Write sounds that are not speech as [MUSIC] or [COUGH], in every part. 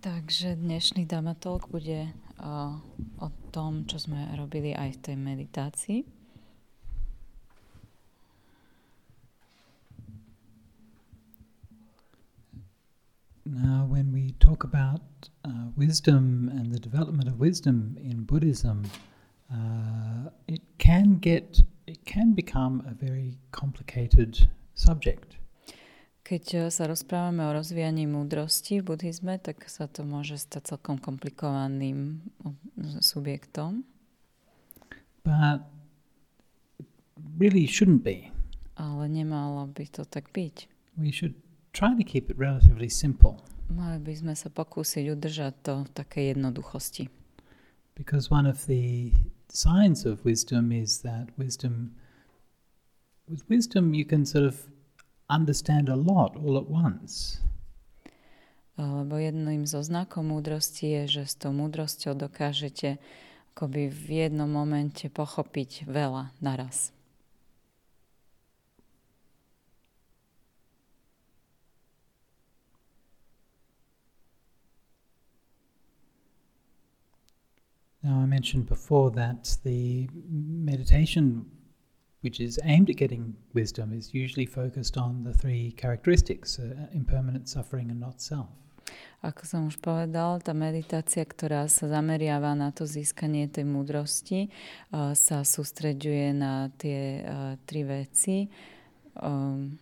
Takže dnešný bude uh, o tom, čo sme robili aj v tej meditácii. Now, when we talk about uh, wisdom and the development of wisdom in Buddhism, uh, it can get, it can become a very complicated subject. Keď eh, sa rozprávame o rozvíjaní múdrosti v buddhizme, tak sa to môže stať celkom komplikovaným subjektom. But really shouldn't be. Ale nemalo by to tak byť. We should try to keep it relatively simple. Mali by sme sa pokúsiť udržať to v takej jednoduchosti. Because one of the signs of wisdom is that wisdom, with wisdom, you can sort of understand a lot all at once. Lebo jedným zo znakov múdrosti je, že s tou múdrosťou dokážete akoby v jednom momente pochopiť veľa naraz. Now, I mentioned before that the meditation which is aimed at getting wisdom, is usually focused on the three characteristics uh, impermanent, suffering, and not self. Ako som už povedal, tá meditácia, ktorá sa zameriava na to získanie tej múdrosti, uh, sa sústreďuje na tie uh, tri veci. Um,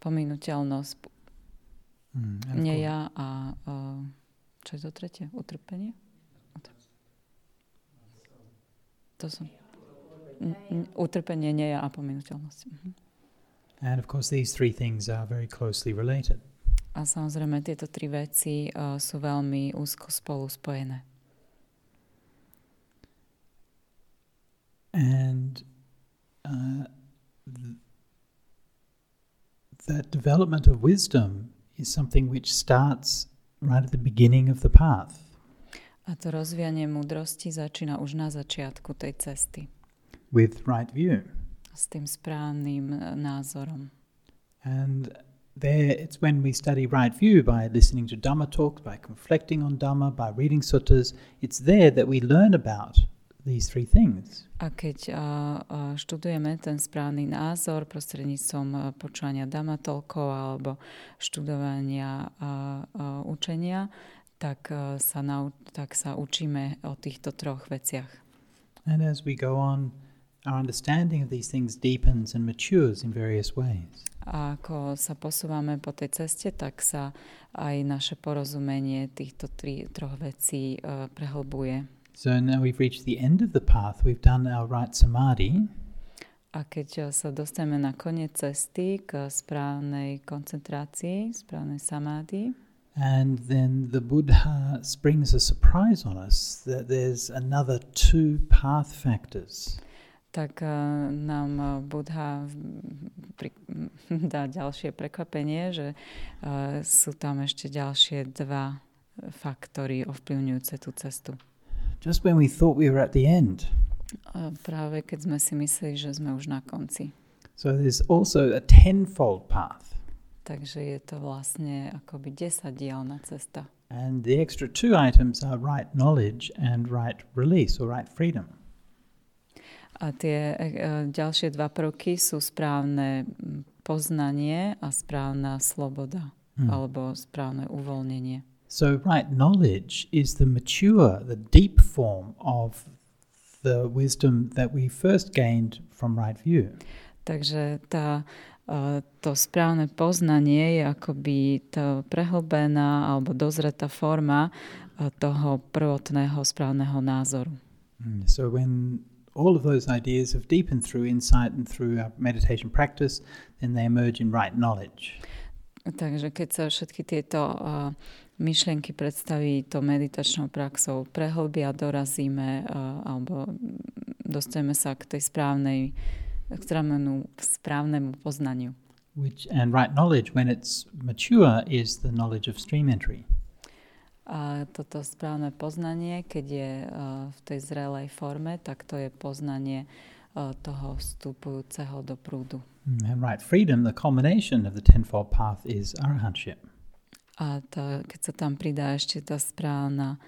pominuteľnosť, mm, nie ja a uh, čo je to tretie? Utrpenie? To som utrpenie, nie a pominuteľnosť. Mhm. And of course these three things are very closely related. A samozrejme tieto tri veci uh, sú veľmi úzko spolu spojené. And uh, th- that development of wisdom is something which starts right at the beginning of the path. A to rozvíjanie múdrosti začína už na začiatku tej cesty with right view. S tým správnym e, názorom. And there it's when we study right view by listening to Dhamma talks, by reflecting on Dhamma, by reading suttas, it's there that we learn about these three things. A keď uh, študujeme ten správny názor prostredníctvom počúvania Dhamma-tolkov alebo študovania uh, uh, učenia, tak, sa nau- tak sa učíme o týchto troch veciach. And as we go on our understanding of these things deepens and matures in various ways. A ako sa posúvame po tej ceste, tak sa aj naše porozumenie týchto tri, troch vecí uh, prehlbuje. So now we've reached the end of the path, we've done our right samadhi. A keď sa dostaneme na koniec cesty k správnej koncentrácii, správnej samády, and then the Buddha springs a surprise on us that there's another two path factors tak uh, nám uh, Budha [LAUGHS] dá ďalšie prekvapenie, že uh, sú tam ešte ďalšie dva faktory ovplyvňujúce tú cestu. Just when we thought we were at the end. Práve keď sme si mysleli, že sme už na konci. So there's also a tenfold path. Takže je to vlastne akoby desadielna cesta. And the extra two items are right knowledge and right release or right freedom. A tie e, ďalšie dva prvky sú správne poznanie a správna sloboda hmm. alebo správne uvoľnenie. So right knowledge is the mature, the deep form of the wisdom that we first gained from right view. Takže tá, uh, to správne poznanie je akoby to prehlbená alebo dozretá forma toho prvotného správneho názoru. Hmm. So when all of those ideas have deepened through insight and through our meditation practice, then they emerge in right knowledge. Takže keď sa všetky tieto uh, myšlienky predstaví to meditačnou praxou, prehlbia, dorazíme uh, alebo dostaneme sa k tej správnej, k správnemu, správnemu poznaniu. Which, and right knowledge, when it's mature, is the knowledge of stream entry. A toto správne poznanie, keď je uh, v tej zrelej forme, tak to je poznanie uh, toho vstupujúceho do prúdu. Mm, and right freedom, the culmination of the tenfold path is arahantship. A tá, keď sa tam pridá ešte tá správna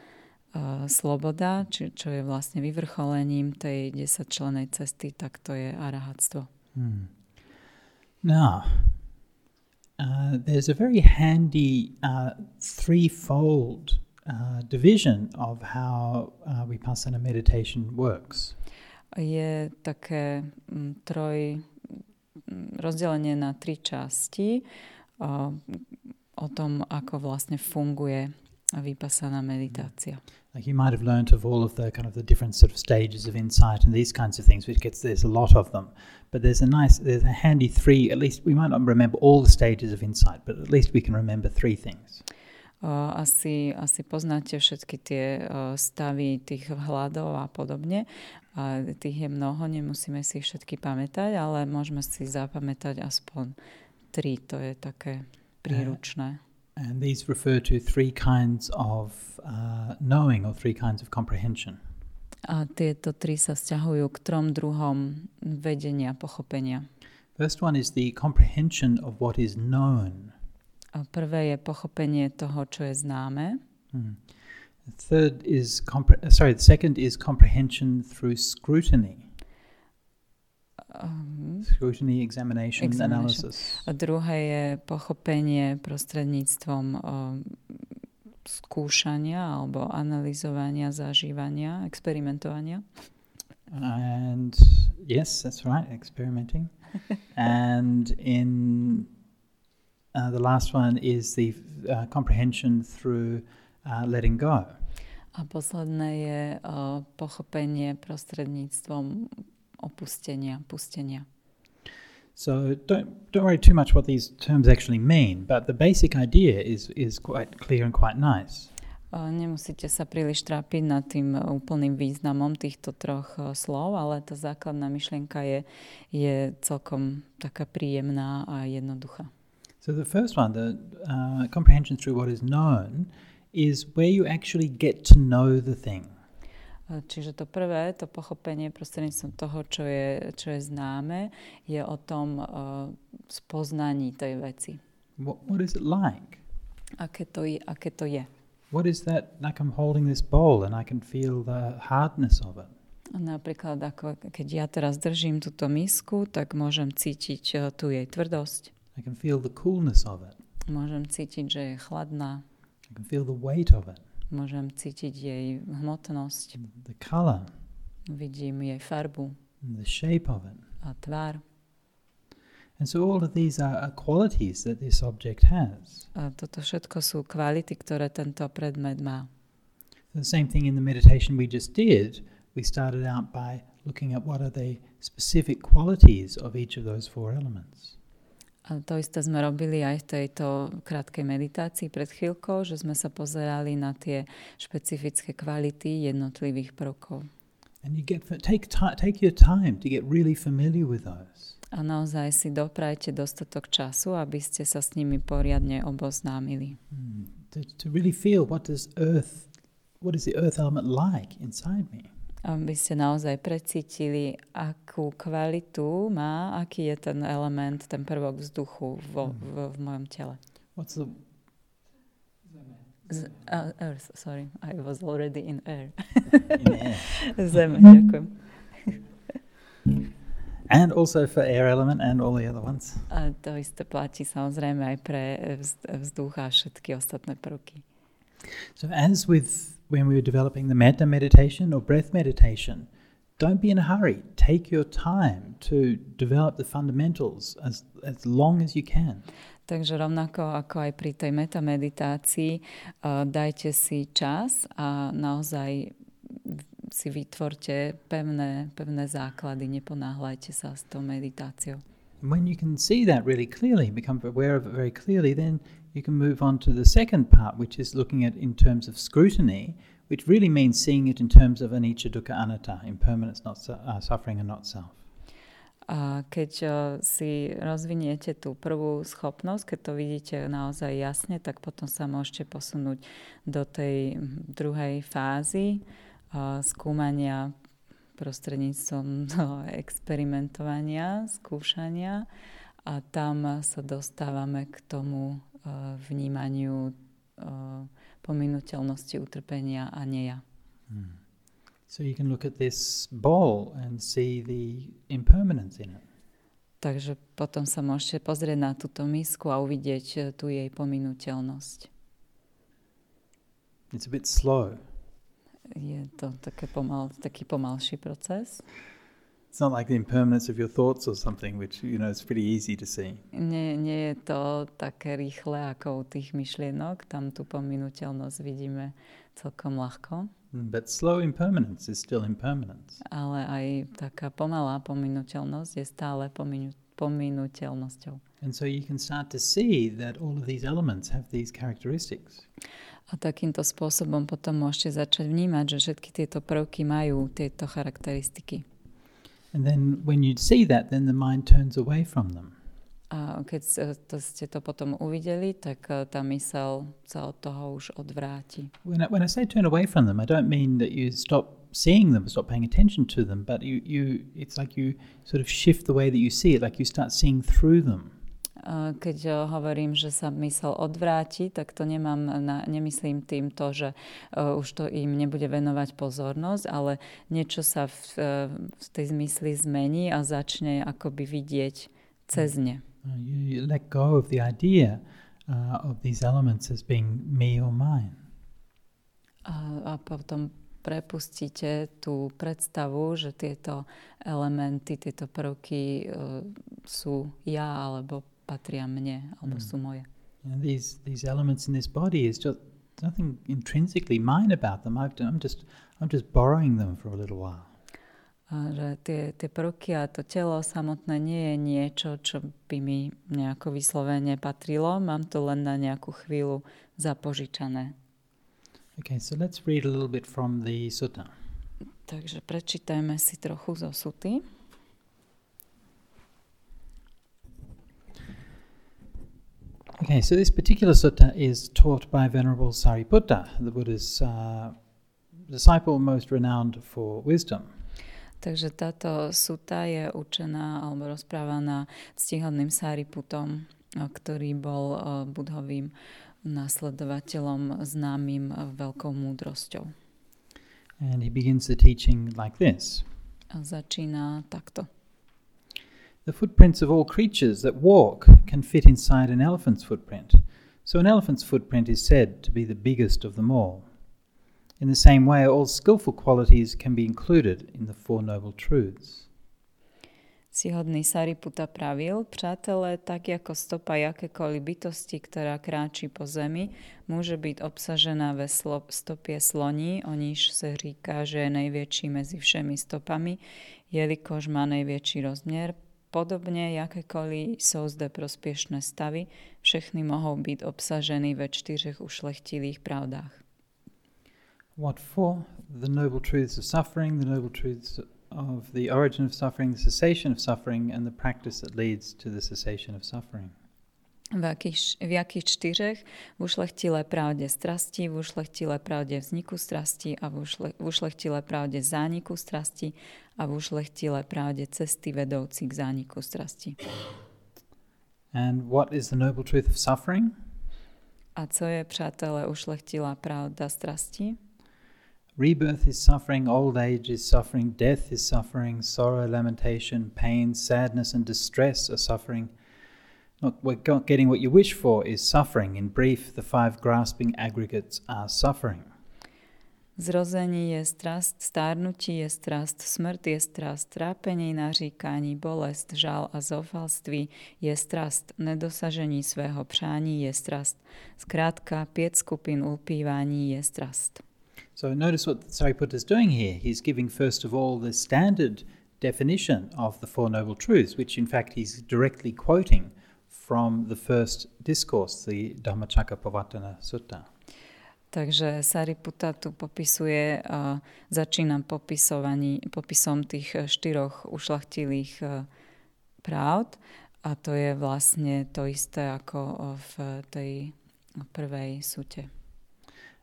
uh, sloboda, či, čo je vlastne vyvrcholením tej desaťčlenej cesty, tak to je arahatstvo. Hmm. Now, uh, there's a very handy uh, threefold uh, division of how uh, Vipassana meditation works. Je také um, troj rozdelenie na tri časti uh, o tom, ako vlastne funguje vypasaná meditácia. Like you might have learnt of all of the kind of the different sort of stages of insight and these kinds of things, which gets there's a lot of them. But there's a nice, there's a handy three. At least we might not remember all the stages of insight, but at least we can remember three things. Uh, asi, asi poznáte všetky tie uh, stavy tých hľadov a podobne. A tých je mnoho, nemusíme si všetky pamätať, ale môžeme si zapamätať aspoň tri. To je také príručné. And these refer to three kinds of uh, knowing or three kinds of comprehension. A tieto tri sa vzťahujú k trom druhom vedenia, pochopenia. First one is the comprehension of what is known. A prvé je pochopenie toho, čo je známe. Hmm. The third is compre- sorry, the second is comprehension through scrutiny. Um, scrutiny, examination, examination, analysis. A druhé je pochopenie prostredníctvom um, skúšania alebo analyzovania, zažívania, experimentovania. And yes, that's right, experimenting. [LAUGHS] and in uh, the last one is the uh, comprehension through uh, letting go. A posledné je uh, pochopenie prostredníctvom opustenia, pustenia. So don't don't worry too much what these terms actually mean, but the basic idea is is quite clear and quite nice. Uh, nemusíte sa príliš trápiť nad tým úplným významom týchto troch uh, slov, ale tá základná myšlienka je, je celkom taká príjemná a jednoduchá. So the first one, the uh, comprehension through what is known, is where you actually get to know the thing. Čiže to prvé, to pochopenie prostredníctvom toho, čo je, čo je známe, je o tom uh, spoznaní tej veci. What, what is it like? Aké to, je, aké to je. What is that, like I'm holding this bowl and I can feel the hardness of it. Napríklad, ako keď ja teraz držím túto misku, tak môžem cítiť uh, tu jej tvrdosť. I can feel the coolness of it. Môžem cítiť, že je chladná. I can feel the weight of it. Môžem cítiť jej hmotnosť. The color. Vidím jej farbu. The shape of it. A tvár. And so all of these are, are qualities that this object has. A toto všetko sú kvality, ktoré tento predmet má. The same thing in the meditation we just did. We started out by looking at what are the specific qualities of each of those four elements. A to isté sme robili aj v tejto krátkej meditácii pred chvíľkou, že sme sa pozerali na tie špecifické kvality jednotlivých prvkov. And you get, take, take your time to get really familiar with those. A naozaj si doprajte dostatok času, aby ste sa s nimi poriadne oboznámili. Hmm. To, to really feel what does earth, what is the earth element like inside me aby ste naozaj precítili, akú kvalitu má, aký je ten element, ten prvok vzduchu vo, mhm. v, v mojom tele. What's the... Z, uh, earth, sorry, I was already in air. in air. [LAUGHS] Zeme, ďakujem. [LAUGHS] And also for air element and all the other ones. A to isté platí samozrejme aj pre vzduch a všetky ostatné prvky. So as with when we were developing the metta meditation or breath meditation, don't be in a hurry. Take your time to develop the fundamentals as, as long as you can. Takže rovnako ako aj pri tej metameditácii, uh, dajte si čas a naozaj si vytvorte pevné, pevné základy, neponáhľajte sa s tou meditáciou. when you can see that really clearly, become aware of it very clearly, then you can move on to the second part, which is looking at in terms of scrutiny, which really means seeing it in terms of anicca, dukkha, anatta, impermanence, not uh, suffering, and not self. A keď uh, si rozviniete tú prvú schopnosť, keď to vidíte naozaj jasne, tak potom sa môžete posunúť do tej druhej fázy uh, skúmania prostredníctvom [LAUGHS] no, experimentovania, skúšania a tam sa dostávame k tomu vnímaniu pominuteľnosti utrpenia a neja. Hmm. So you can look at this bowl and see the impermanence in it. Takže potom sa môžete pozrieť na túto misku a uvidieť eh, tú jej pominuteľnosť. It's a bit slow. Je to také pomal, taký pomalší proces. It's not like the impermanence of your thoughts or something, which you know is pretty easy to see. Nie, nie je to také rýchle ako u tých myšlienok. Tam tú pominuteľnosť vidíme celkom ľahko. Mm, but slow impermanence is still impermanence. Ale aj taká pomalá pominuteľnosť je stále pominu, pominuteľnosťou. And so you can start to see that all of these elements have these characteristics. A takýmto spôsobom potom môžete začať vnímať, že všetky tieto prvky majú tieto charakteristiky. And then when you see that, then the mind turns away from them. A keď to ste to potom uvideli, tak eh, tá mysel sa od toho už odvráti. When I, when I say turn away from them, I don't mean that you stop seeing them, stop paying attention to them, but you, you it's like you sort of shift the way that you see it, like you start seeing through them. Keď eh, hovorím, že sa mysel odvráti, tak to nemám na, nemyslím tým to, že uh, už to im nebude venovať pozornosť, ale niečo sa v, v tej zmysli zmení a začne akoby vidieť cez ne. You let go of the idea uh, of these elements as being me or mine. A, a potom prepustíte tú predstavu, že tieto elementy, tieto prvky uh, sú ja alebo patria mne alebo mm. sú moje. And these these elements in this body is just nothing intrinsically mine about them. I've, I'm just I'm just borrowing them for a little while. A že tie, tie prvky a to telo samotné nie je niečo, čo by mi nejako vyslovene patrilo. Mám to len na nejakú chvíľu zapožičané. Okay, so let's read a little bit from the sutta. Takže prečítajme si trochu zo suty. Okay, so this particular sutta is taught by Venerable Sariputta, the Buddha's uh, disciple most renowned for wisdom. Takže táto suta je učená alebo rozprávaná ctihodným Sariputom, ktorý bol budhovým následovateľom známym veľkou múdrosťou. And he begins the teaching like this. A začína takto. The footprints of all creatures that walk can fit inside an elephant's footprint. So an elephant's footprint is said to be the biggest of them all. In the same way, all skillful qualities can be included in the Four Noble Truths. Sihodný Sariputa pravil, přátelé, tak ako stopa jakékoliv bytosti, ktorá kráčí po zemi, môže byť obsažená ve slo- stopě sloní, o níž se říká, že je největší mezi všemi stopami, jelikož má největší rozměr, Podobne, jakékoliv sú zde prospiešné stavy, všechny mohou byť obsažené ve čtyřech ušlechtilých pravdách. What for? The noble truths of suffering, the noble truths of the origin of suffering, the cessation of suffering, and the practice that leads to the cessation of suffering. V jakých, v jakých čtyřech? V ušlechtilé pravde strasti, v ušlechtilé pravde vzniku strasti a v, ušle, v ušlechtilé pravde zániku strasti a v ušlechtilé pravde cesty vedoucí k zániku strasti. And what is the noble truth of suffering? A co je, přátelé, ušlechtilá pravda strasti? Rebirth is suffering, old age is suffering, death is suffering, sorrow, lamentation, pain, sadness, and distress are suffering. Not getting what you wish for is suffering. In brief, the five grasping aggregates are suffering. Zrození je strast, stárnutí je strast, smrt je strast, trápenie, naříkání, bolest, žal a zoufalství je strast, nedosažení svého přání je strast. Zkrátka, pět skupin ulpívání je strast. So notice what Sariputta is doing here. He's giving, first of all, the standard definition of the Four Noble Truths, which in fact he's directly quoting from the first discourse, the Dhammacakkappavattana Sutta. Takže Sariputta tu popisuje, uh, začína popisom tých štyroch ušlachtilých uh, pravd a to je vlastne to isté ako v tej prvej sute.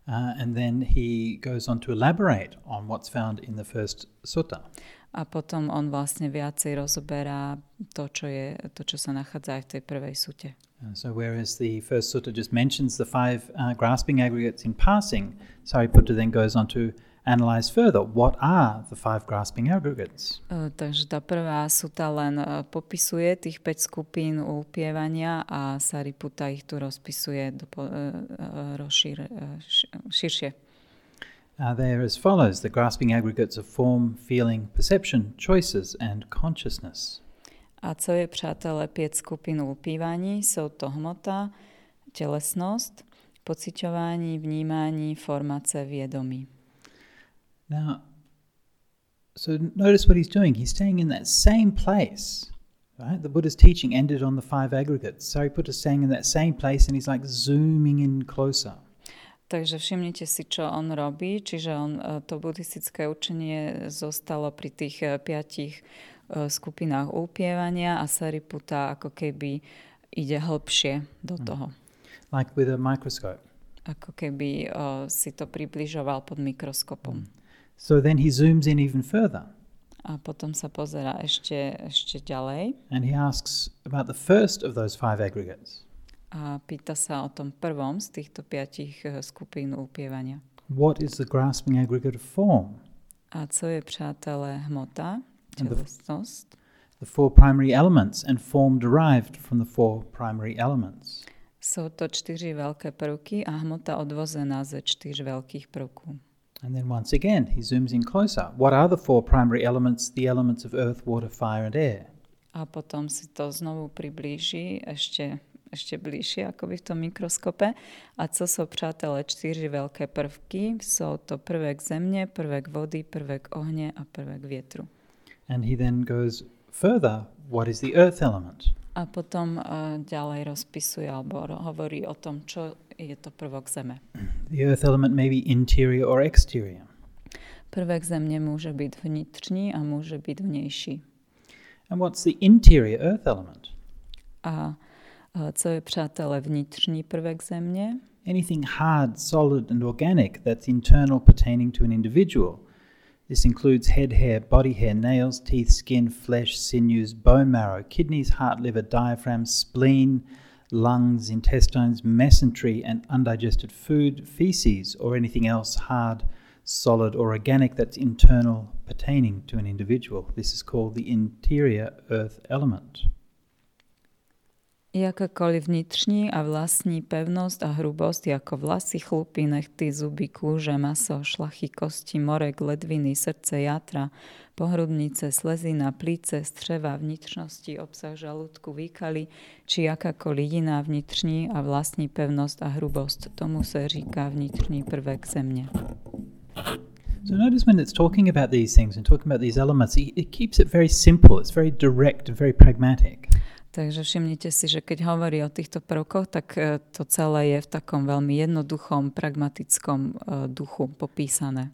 Uh, and then he goes on to elaborate on what's found in the first sutta. A potom on vlastne viacej rozoberá to, čo, je, to, čo sa nachádza aj v tej prvej sute. Uh, so whereas the first sutta just mentions the five uh, grasping aggregates in passing, Sariputta then goes on to analyze further what are the five grasping aggregates. Uh, takže tá prvá suta len uh, popisuje tých 5 skupín upievania a Sariputta ich tu rozpisuje do, uh, uh, rozšír, uh, širšie. Uh, they are as follows the grasping aggregates of form, feeling, perception, choices, and consciousness. A co je, přátelé, pět skupin ulpívaní? Jsou to hmota, tělesnost, pociťování, vnímání, formace, vědomí. Now, so notice what he's doing. He's staying in that same place. Right? The Buddha's teaching ended on the five aggregates. Sariputta's staying in that same place and he's like zooming in closer. Takže všimnite si, čo on robí, čiže on, e, to buddhistické učenie zostalo pri tých e, piatich skupinách upievania a Sariputta ako keby ide hlbšie do mm. toho. Like with a microscope. Ako keby uh, si to približoval pod mikroskopom. Mm. So then he zooms in even further. A potom sa pozera ešte, ešte ďalej. And he asks about the first of those five aggregates. A pýta sa o tom prvom z týchto piatich e, skupín upievania. What is the grasping aggregate of form? A co je, přátelé, hmota? The, the four primary elements and form derived from the four primary elements. Sú to čtyři veľké prvky a hmota odvozená ze čtyř veľkých prvků. And then once again, he zooms in closer. What are the four primary elements? The elements of earth, water, fire and air. A potom si to znovu priblíži ešte, ešte bližšie, ako by v tom mikroskope. A co sú, přátelé, čtyři veľké prvky? Sú to prvek zemne, prvek vody, prvek ohne a prvek vietru. And he then goes further, what is the earth element? A potom uh, ďalej rozpisuje alebo hovorí o tom, čo je to prvok zeme. [CLEARS THROAT] The earth element may be interior or exterior. Prvek zemne môže byť vnitřní a môže byť vnejší. And what's the interior earth element? A uh, co je, přátelé, vnitřní prvek země? Anything hard, solid and organic that's internal pertaining to an individual. This includes head hair, body hair, nails, teeth, skin, flesh, sinews, bone marrow, kidneys, heart, liver, diaphragm, spleen, lungs, intestines, mesentery, and undigested food, feces, or anything else hard, solid, or organic that's internal pertaining to an individual. This is called the interior earth element. Jakákoliv vnitřní a vlastní pevnosť a hrubosť, ako vlasy, chlupy, nechty, zuby, kúže, maso, šlachy, kosti, morek, ledviny, srdce, jatra, pohrudnice, slezina, plíce, střeva, vnitřnosti, obsah žalúdku, výkaly, či jakákoliv jiná vnitřní a vlastní pevnosť a hrubosť. Tomu se říká vnitřní prvek země. So notice when it's talking about these things and talking about these elements, it keeps it very simple. It's very direct and very pragmatic. Takže všimnite si, že keď hovorí o týchto prvkoch, tak e, to celé je v takom veľmi jednoduchom, pragmatickom uh, duchu popísané.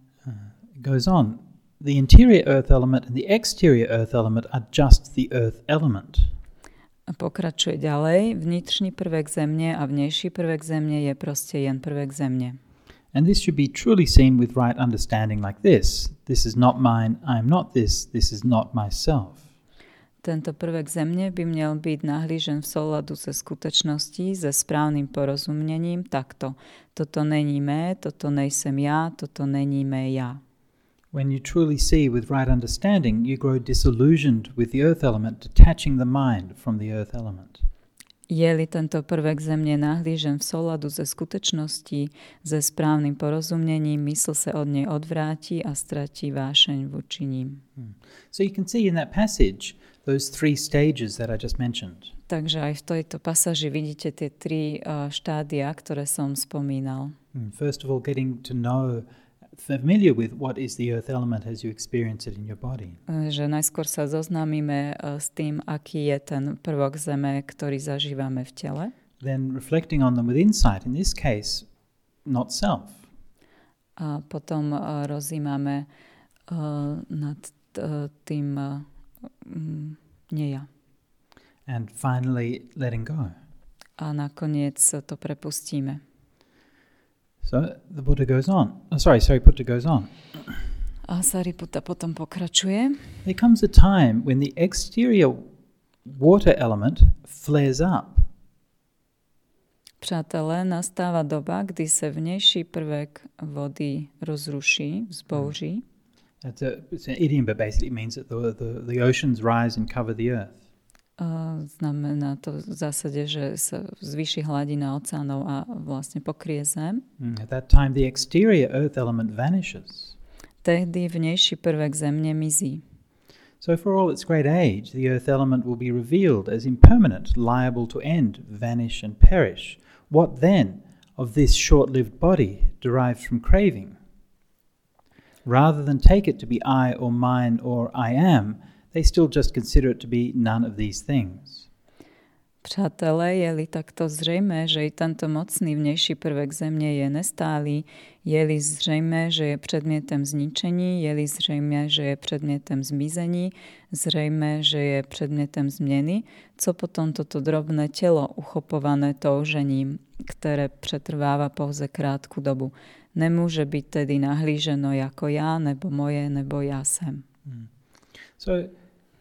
It goes on. The interior earth element and the exterior earth element are just the earth element. A pokračuje ďalej. Vnitřní prvek zemne a vnejší prvek zemne je proste jen prvek zemne. And this should be truly seen with right understanding like this. This is not mine, I am not this, this is not myself. Tento prvek zemne by měl být nahlížen v souladu se skutečností, se správným porozuměním takto. Toto není mé, toto nejsem já, toto není mé já. When you truly see with right understanding, you grow disillusioned with the earth element, detaching the mind from the earth element. Je-li tento prvek země nahlížen v souladu se skutečností, se správným porozuměním, mysl se od něj odvrátí a ztratí vášeň vůči ním. Hmm. So you can see in that passage those three stages that I just mentioned. Takže aj v tejto pasáži vidíte tie tri uh, štádia, ktoré som spomínal. Hmm, first of all, getting to know familiar with what is the earth element as you experience it in your body. Uh, že najskôr sa zoznámime uh, s tým, aký je ten prvok zeme, ktorý zažívame v tele. Then reflecting on them with insight, in this case, not self. A potom uh, rozímame uh, nad tým Mm, nie ja. And finally letting go. A nakoniec to prepustíme. So the Buddha goes on. Oh, sorry, Sariputta goes on. A Sariputta potom pokračuje. There comes a time when the exterior water element flares up. Přátelé, nastáva doba, kdy se vnější prvek vody rozruší, zbouří. It's, a, it's an idiom, but basically it means that the, the, the oceans rise and cover the earth. Znamená to v zásade, že sa zvýši hladina oceánov a vlastne pokrie zem. Mm, At that time, the exterior earth element vanishes. Tehdy vnejší prvek zemne mizí. So, for all its great age, the earth element will be revealed as impermanent, liable to end, vanish, and perish. What then of this short lived body derived from craving? Rather than take it to be I or mine or I am, they still just consider it to be none of these things. Přátelé, je-li takto zřejmé, že i tento mocný vnější prvek země je nestálý, je-li zřejmé, že je předmětem zničení, je-li zřejmé, že je předmětem zmizení, zřejmé, že je předmětem změny, co potom toto drobné tělo uchopované toužením, které přetrváva pouze krátku dobu, nemůže být tedy nahlíženo jako já, nebo moje, nebo já jsem. Hmm. So,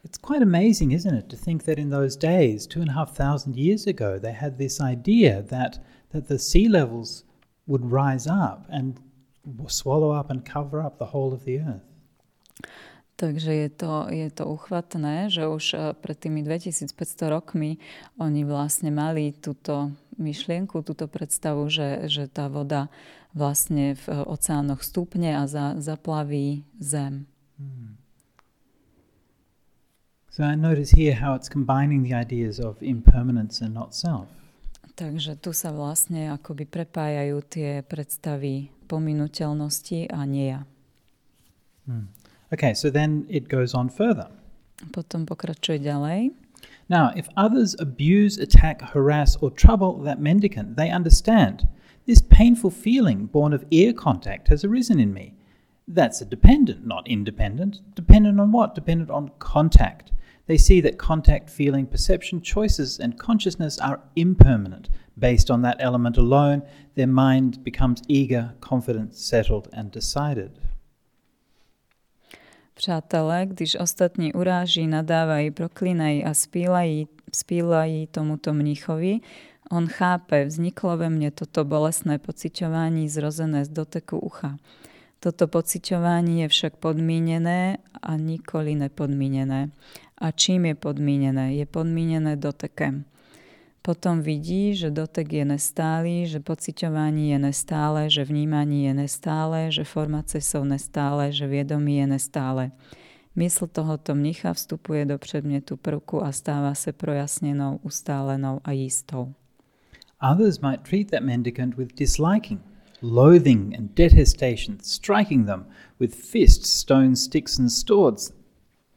it's quite amazing, isn't it, to think that in those days, two and a half thousand years ago, they had this idea that, that the sea levels would rise up and swallow up and cover up the whole of the earth. Takže je to, je to uchvatné, že už eh, pred tými 2500 rokmi oni vlastne mali túto myšlienku, túto predstavu, že, že tá voda vlastne v eh, oceánoch stúpne a za, zaplaví zem. Hmm. So I notice here how it's combining the ideas of impermanence and not self. Takže tu sa vlastne akoby prepájajú tie predstavy pominuteľnosti a nie ja. Hmm. Okay, so then it goes on further. Potom pokračuje ďalej. Now, if others abuse, attack, harass, or trouble that mendicant, they understand. This painful feeling born of ear contact has arisen in me. That's a dependent, not independent. Dependent on what? Dependent on contact. They see that contact, feeling, perception, choices, and consciousness are impermanent. Based on that element alone, their mind becomes eager, confident, settled, and decided. Přátelé, když ostatní uráží, nadávají, proklínají a spílají, spílají tomuto mnichovi, on chápe, vzniklo ve mne toto bolestné pociťování zrozené z doteku ucha. Toto pociťování je však podmínené a nikoli nepodmínené. A čím je podmínené? Je podmínené dotekem. Potom vidí, že dotek je nestály, že pociťování je nestále, že vnímání je nestále, že formace jsou nestále, že vědomí je nestále. Mysl tohoto mnicha vstupuje do předmětu prvku a stává se projasněnou, ustálenou a jistou. Others might treat that mendicant with disliking, loathing, and detestation, striking them with fists, stones, sticks, and swords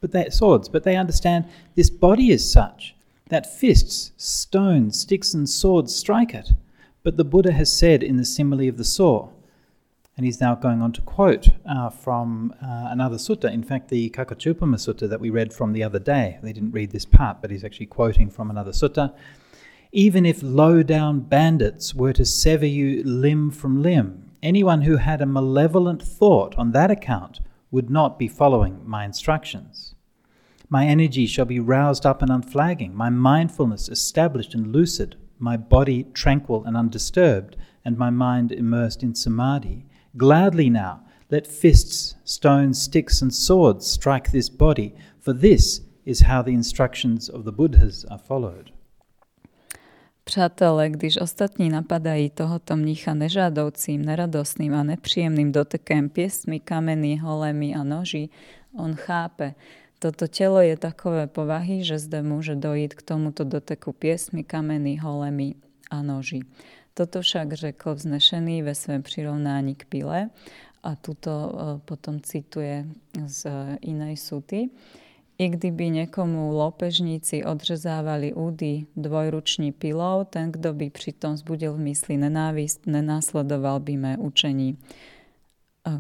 but they swords, but they understand this body is such that fists, stones, sticks, and swords strike it. But the Buddha has said in the simile of the saw, and he's now going on to quote uh, from uh, another sutta, in fact, the Kakachupama sutta that we read from the other day. They didn't read this part, but he's actually quoting from another sutta. Even if low down bandits were to sever you limb from limb, anyone who had a malevolent thought on that account would not be following my instructions. My energy shall be roused up and unflagging, my mindfulness established and lucid, my body tranquil and undisturbed, and my mind immersed in samadhi. Gladly now, let fists, stones, sticks, and swords strike this body, for this is how the instructions of the Buddhas are followed. Přátelé, když ostatní napadají tohoto mnicha nežádoucím, neradostným a nepříjemným dotekem piesmi, kameny, holemi a noží, on chápe, toto telo je takové povahy, že zde môže dojít k tomuto doteku piesmi, kameny, holemi a noží. Toto však řekl vznešený ve svém přirovnání k pile a tuto e, potom cituje z inej suty. I kdyby někomu loupežníci odřezávali údy dvojruční pilou, ten, kdo by přitom zbudil v mysli nenávist, nenásledoval by mé učení.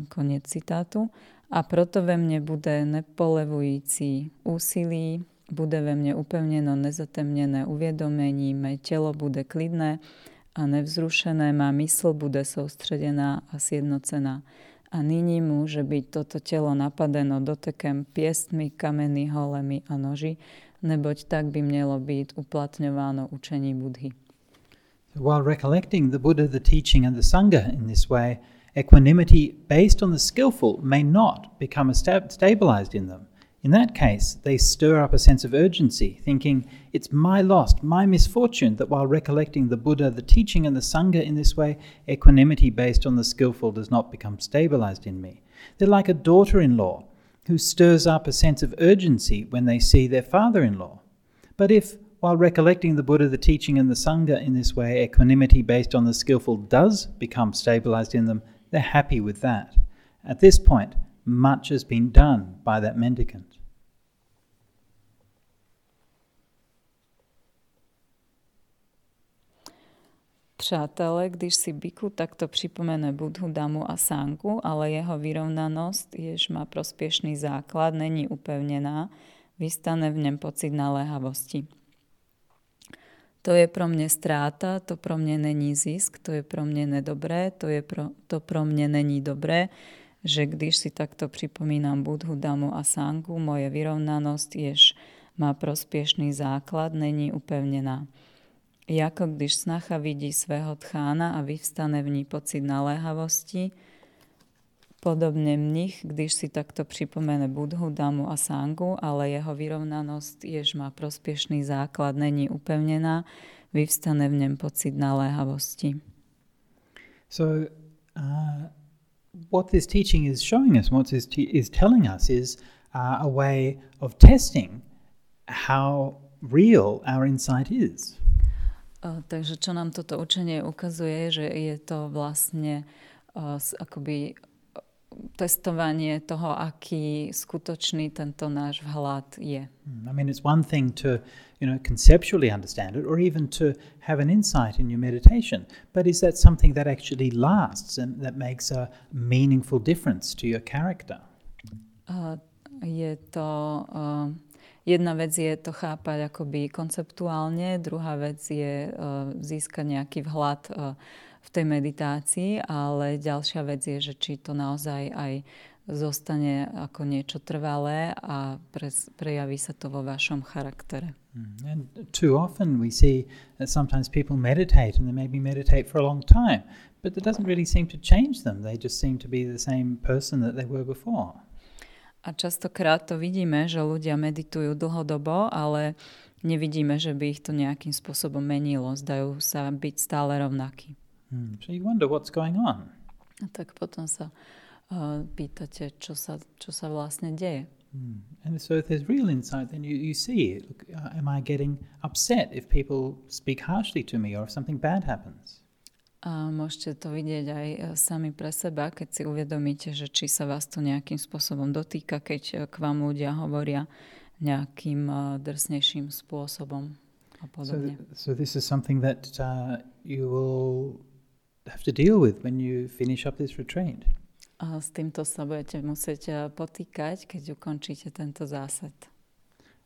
Konec citátu. A proto ve mne bude nepolevující úsilí, bude ve mne upevneno nezatemnené uvědomení, mé telo bude klidné a nevzrušené, má mysl bude soustředená a sjednocená a nyní môže byť toto telo napadeno dotekem piestmi, kameny, holemi a noži, neboť tak by být uplatňováno učení Budhy. While recollecting the Buddha, the teaching, and the Sangha in this way, equanimity based on the skillful may not become stabilized in them. In that case, they stir up a sense of urgency, thinking, It's my loss, my misfortune that while recollecting the Buddha, the teaching, and the Sangha in this way, equanimity based on the skillful does not become stabilized in me. They're like a daughter in law who stirs up a sense of urgency when they see their father in law. But if, while recollecting the Buddha, the teaching, and the Sangha in this way, equanimity based on the skillful does become stabilized in them, they're happy with that. At this point, much has been done by that mendicant. Přátelé, když si Biku takto připomene Budhu, Damu a Sangu, ale jeho vyrovnanosť, jež má prospiešný základ, není upevnená, vystane v něm pocit naléhavosti. To je pro mě stráta, to pro mě není zisk, to je pro mě nedobré, to, je pro, to pro mě není dobré, že když si takto připomínám Budhu, Damu a Sangu, moje vyrovnanosť, jež má prospiešný základ, není upevnená. Jako když snacha vidí svého tchána a vyvstane v ní pocit naléhavosti, podobne mnich, když si takto připomene Budhu, Damu a Sangu, ale jeho vyrovnanosť, jež má prospiešný základ, není upevnená, vyvstane v něm pocit naléhavosti. So, uh, what this teaching is showing us, what this te- is telling us, is uh, a way of testing how real our insight is. Takže čo nám toto učenie ukazuje, že je to vlastne uh, akoby testovanie toho, aký skutočný tento náš vhľad je. Hmm, I mean, it's one thing to, you know, conceptually understand it or even to have an insight in your meditation, but is that something that actually lasts and that makes a meaningful difference to your character? Uh, je to... Uh, Jedna vec je to chápať akoby konceptuálne, druhá vec je uh, získať nejaký vhľad uh, v tej meditácii, ale ďalšia vec je, že či to naozaj aj zostane ako niečo trvalé a pre, prejaví sa to vo vašom charaktere. Hmm, and too often we see that sometimes people meditate and they maybe meditate for a long time, but it doesn't really seem to change them. They just seem to be the same person that they were before. A častokrát to vidíme, že ľudia meditujú dlhodobo, ale nevidíme, že by ich to nejakým spôsobom menilo. Zdajú sa byť stále rovnakí. Hmm. So you wonder what's going on. A tak potom sa uh, pýtate, čo sa, čo sa vlastne deje. Hmm. And so if there's real insight, then you, you see, look, uh, am I getting upset if people speak harshly to me or if something bad happens? A môžete to vidieť aj e, sami pre seba, keď si uvedomíte, že či sa vás to nejakým spôsobom dotýka, keď e, k vám ľudia hovoria nejakým e, drsnejším spôsobom a podobne. So, so this is something that uh, you will have to deal with when you finish up this retreat. A s týmto sa budete musieť potýkať, keď ukončíte tento zásad.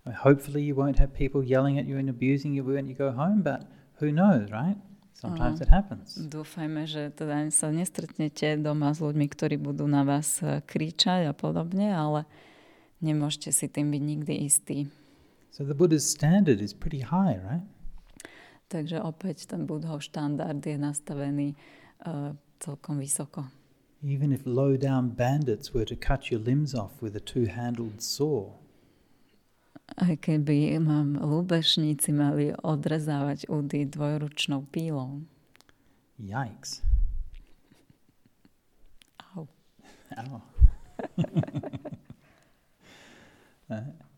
Hopefully you won't have people yelling at you and abusing you when you go home, but who knows, right? Sometimes it happens. Dúfajme, že teda sa nestretnete doma s ľuďmi, ktorí budú na vás e, kričať a podobne, ale nemôžete si tým byť nikdy istí. So the Buddha's standard is pretty high, right? Takže opäť ten Budhov štandard je nastavený uh, celkom vysoko. Even if low down bandits were to cut your limbs off with a two-handled saw, aj keby mám lúbešníci mali odrezávať údy dvojručnou pílou. Yikes. Au. Au. uh, [LAUGHS] [LAUGHS]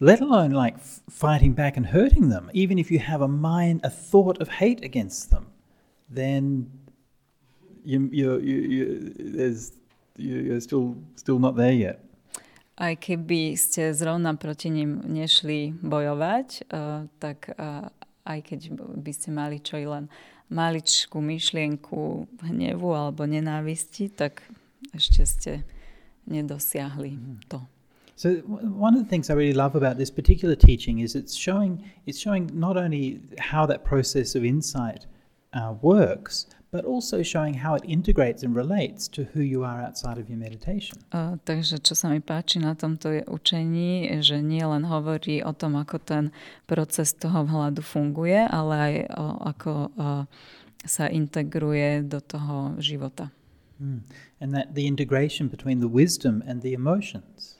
let alone like fighting back and hurting them, even if you have a mind, a thought of hate against them, then you, you, you, you, there's, you, you're still, still not there yet. aj keby ste zrovna proti ním nešli bojovať, uh, tak uh, aj keď by ste mali čo i len maličkú myšlienku hnevu alebo nenávisti, tak ešte ste nedosiahli mhm. to. So one of the things I really love about this particular teaching is it's showing it's showing not only how that process of insight uh, works, but also showing how it integrates and relates to who you are outside of your meditation. Uh, takže čo sa mi páči na tomto je učení, že nie len hovorí o tom, ako ten proces toho vhľadu funguje, ale aj o, ako uh, sa integruje do toho života. Mm. And that the integration between the wisdom and the emotions.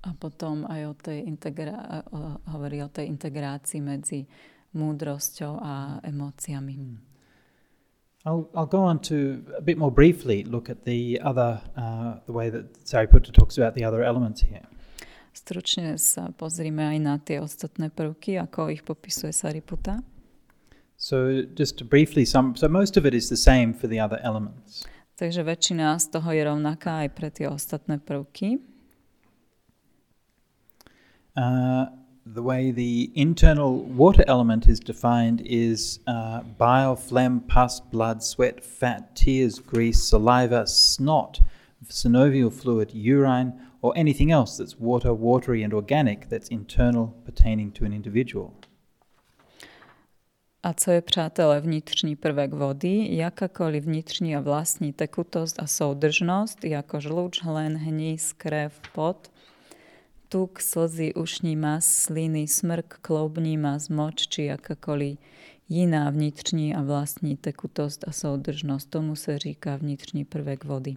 A potom aj o tej integra- hovorí o tej integrácii medzi múdrosťou a emóciami. Mm. I'll, I'll go on to a bit more briefly look at the other, uh, the way that Sariputta talks about the other elements here. Stručne sa pozrime aj na tie ostatné prvky, ako ich popisuje Sariputta. So just briefly, some, so most of it is the same for the other elements. Takže väčšina z toho je rovnaká aj pre tie ostatné prvky. Uh, the way the internal water element is defined is uh, bile, phlegm, pus, blood, sweat, fat, tears, grease, saliva, snot, synovial fluid, urine, or anything else that's water, watery, and organic that's internal pertaining to an individual. A co je, přátelé, vnitřní prvek vody, jakákoliv vnitřní a vlastní tekutost a soudržnost, jako žluč, hlen, hníz, krev, pot – tuk, slzy, ušní mas, sliny, smrk, kloubní mas, moč či jakákoliv jiná vnitřní a vlastní tekutost a soudržnost. Tomu se říká vnitřní prvek vody.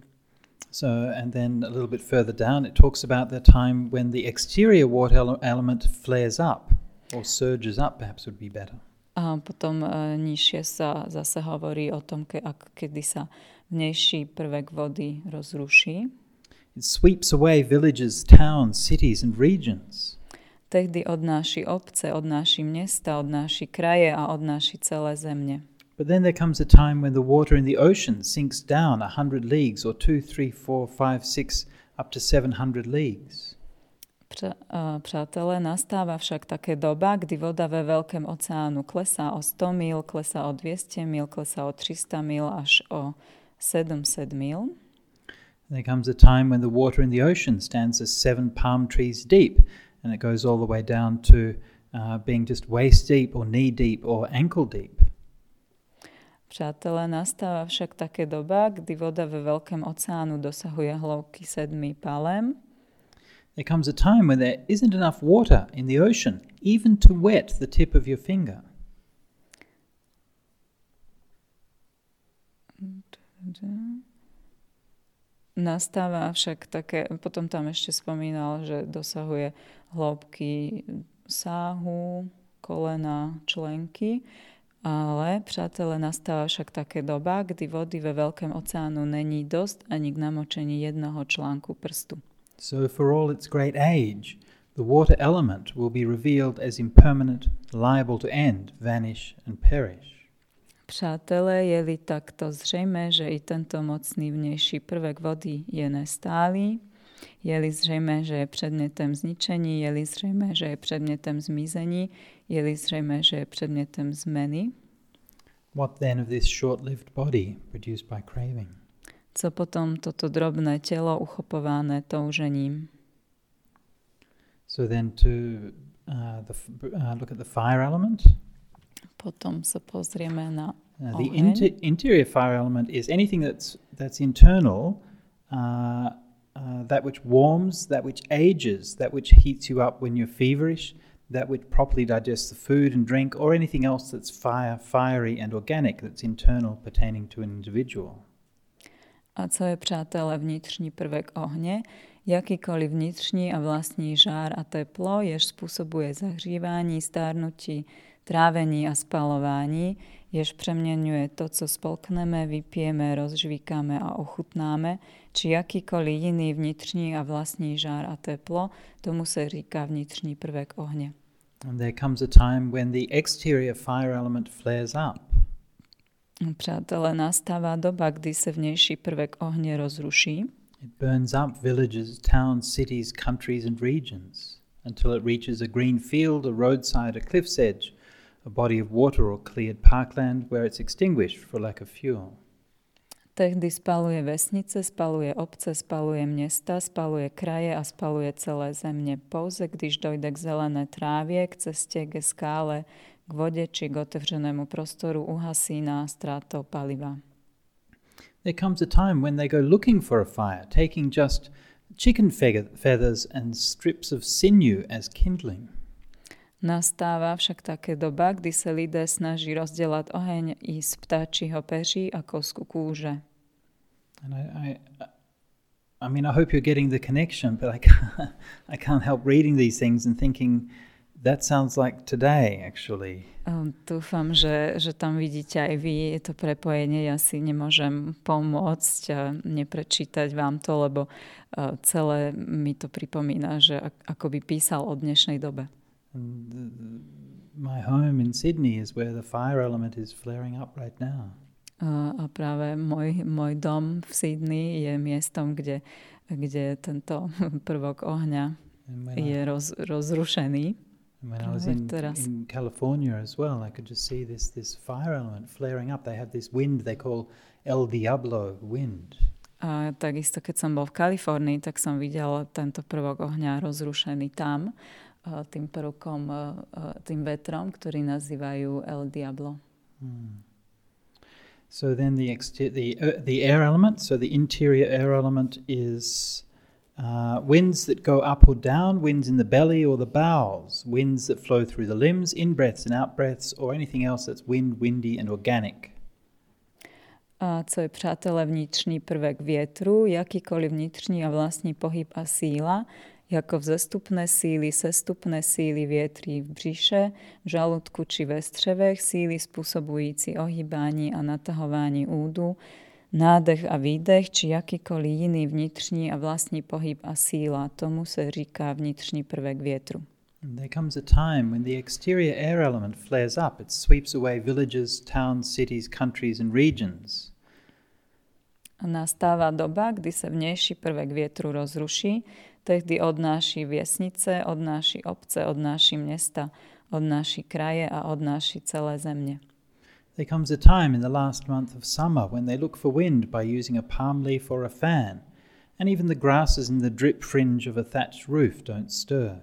So, and then a little bit further down, it talks about the time when the exterior water element flares up or surges up, perhaps would be better. A potom uh, nižšie sa zase hovorí o tom, ke, ak, kedy sa vnejší prvek vody rozruší. It sweeps away villages, towns, cities and regions. Tehdy odnáši obce, odnáši mesta, odnáši kraje a odnáši celé země. But then there comes a time when the water in the ocean sinks down a hundred leagues or two, three, four, five, six, up to seven hundred leagues. Přátelé, nastáva však také doba, kdy voda ve veľkém oceánu klesá o 100 mil, klesá o 200 mil, klesá o 300 mil až o 700 mil. There comes a time when the water in the ocean stands as seven palm trees deep, and it goes all the way down to uh, being just waist deep or knee deep or ankle deep. Přátelé, nastáva však také doba, kdy voda ve veľkém oceánu dosahuje hloubky sedmi palem. There comes a time when there isn't enough water in the ocean, even to wet the tip of your finger. Nastáva však také, potom tam ešte spomínal, že dosahuje hĺbky sáhu, kolena, členky, ale, přátelé, nastáva však také doba, kdy vody ve veľkém oceánu není dosť ani k namočení jednoho článku prstu. So for all its great age, the water element will be revealed as impermanent, liable to end, vanish and perish. Přátelé, je-li takto zřejmé, že i tento mocný vnější prvek vody je nestálý, je-li zřejmé, že je předmětem zničení, je-li zřejmé, že je předmětem zmizení, je-li zřejmé, že je předmětem zmeny. What then of this short-lived body produced by craving? Co potom toto drobné tělo uchopované toužením? So then to uh, the, uh, look at the fire element. Potom sa pozrieme na uh, the inter- interior fire element is anything that's that's internal, uh, uh, that which warms, that which ages, that which heats you up when you're feverish, that which properly digests the food and drink, or anything else that's fire, fiery and organic that's internal pertaining to an individual. A co je, přátelé, vnitřní prvek ohně? Jakýkoliv vnitřní a vlastní žár a teplo, jež způsobuje zahřívání, stárnutí, trávení a spalování, jež přeměňuje to, co spolkneme, vypijeme, rozžvíkáme a ochutnáme, či jakýkoliv jiný vnitřní a vlastní žár a teplo, tomu se říká vnitřní prvek ohně. And there comes a time when the exterior fire element flares up. Přátelé, nastává doba, kdy se vnější prvek ohně rozruší. It burns up villages, towns, cities, countries and regions until it reaches a green field, a roadside, a cliff's edge, a body of water or cleared parkland where it's extinguished for lack of fuel. Tehdy spaluje vesnice, spaluje obce, spaluje města, spaluje kraje a spaluje celé země. Pouze když dojde k zelené trávě, k cestě, ke skále, k vode či k otevřenému prostoru, uhasí nás ztrátou paliva. there comes a time when they go looking for a fire, taking just chicken feathers and strips of sinew as kindling. Nastáva však také doba, kdy sa lidé snaží rozdelať oheň i z ptáčiho peří a kosku kúže. And I, I, I mean, I hope you're getting the connection, but I can't, [LAUGHS] I can't help reading these things and thinking, that sounds like today, actually. Um, dúfam, že, že tam vidíte aj vy to prepojenie. Ja si nemôžem pomôcť a neprečítať vám to, lebo uh, celé mi to pripomína, že ako by písal o dnešnej dobe. The, my home in Sydney is where the fire element is flaring up right now. Uh, a práve môj, môj dom v Sydney je miestom, kde, kde tento [LAUGHS] prvok ohňa je roz, rozrušený. when I was in, in California as well, I could just see this, this fire element flaring up. They have this wind they call El Diablo wind. A takisto, keď som bol v Kalifornii, tak som videl tento prvok ohňa rozrušený tam tým prvkom, tým vetrom, ktorý nazývajú El Diablo. Hmm. So then the, the, uh, the air element, so the interior air element is uh, winds that go up or down, winds in the belly or the bowels, winds that flow through the limbs, in breaths and out breaths, or anything else that's wind, windy and organic. A co je přátelé vnitřní prvek větru, jakýkoliv vnitřní a vlastní pohyb a síla, ako vzestupné síly, sestupné síly vietrí v břiše, v žalúdku či ve střevech, síly spôsobujúci ohýbání a natahování údu, nádech a výdech, či jakýkoliv jiný vnitřní a vlastní pohyb a síla. Tomu se říká vnitřní prvek větru. There comes a time when the exterior air element flares up. It sweeps away villages, towns, cities, countries and regions. Nastáva doba, kdy sa vnejší prvek vietru rozruší, Tehdy odnáši viesnice, odnáši obce, odnáši mesta, odnáši kraje a odnáši celé zemne. There comes a time in the last month of summer when they look for wind by using a palm leaf or a fan, and even the grasses in the drip fringe of a thatched roof don't stir.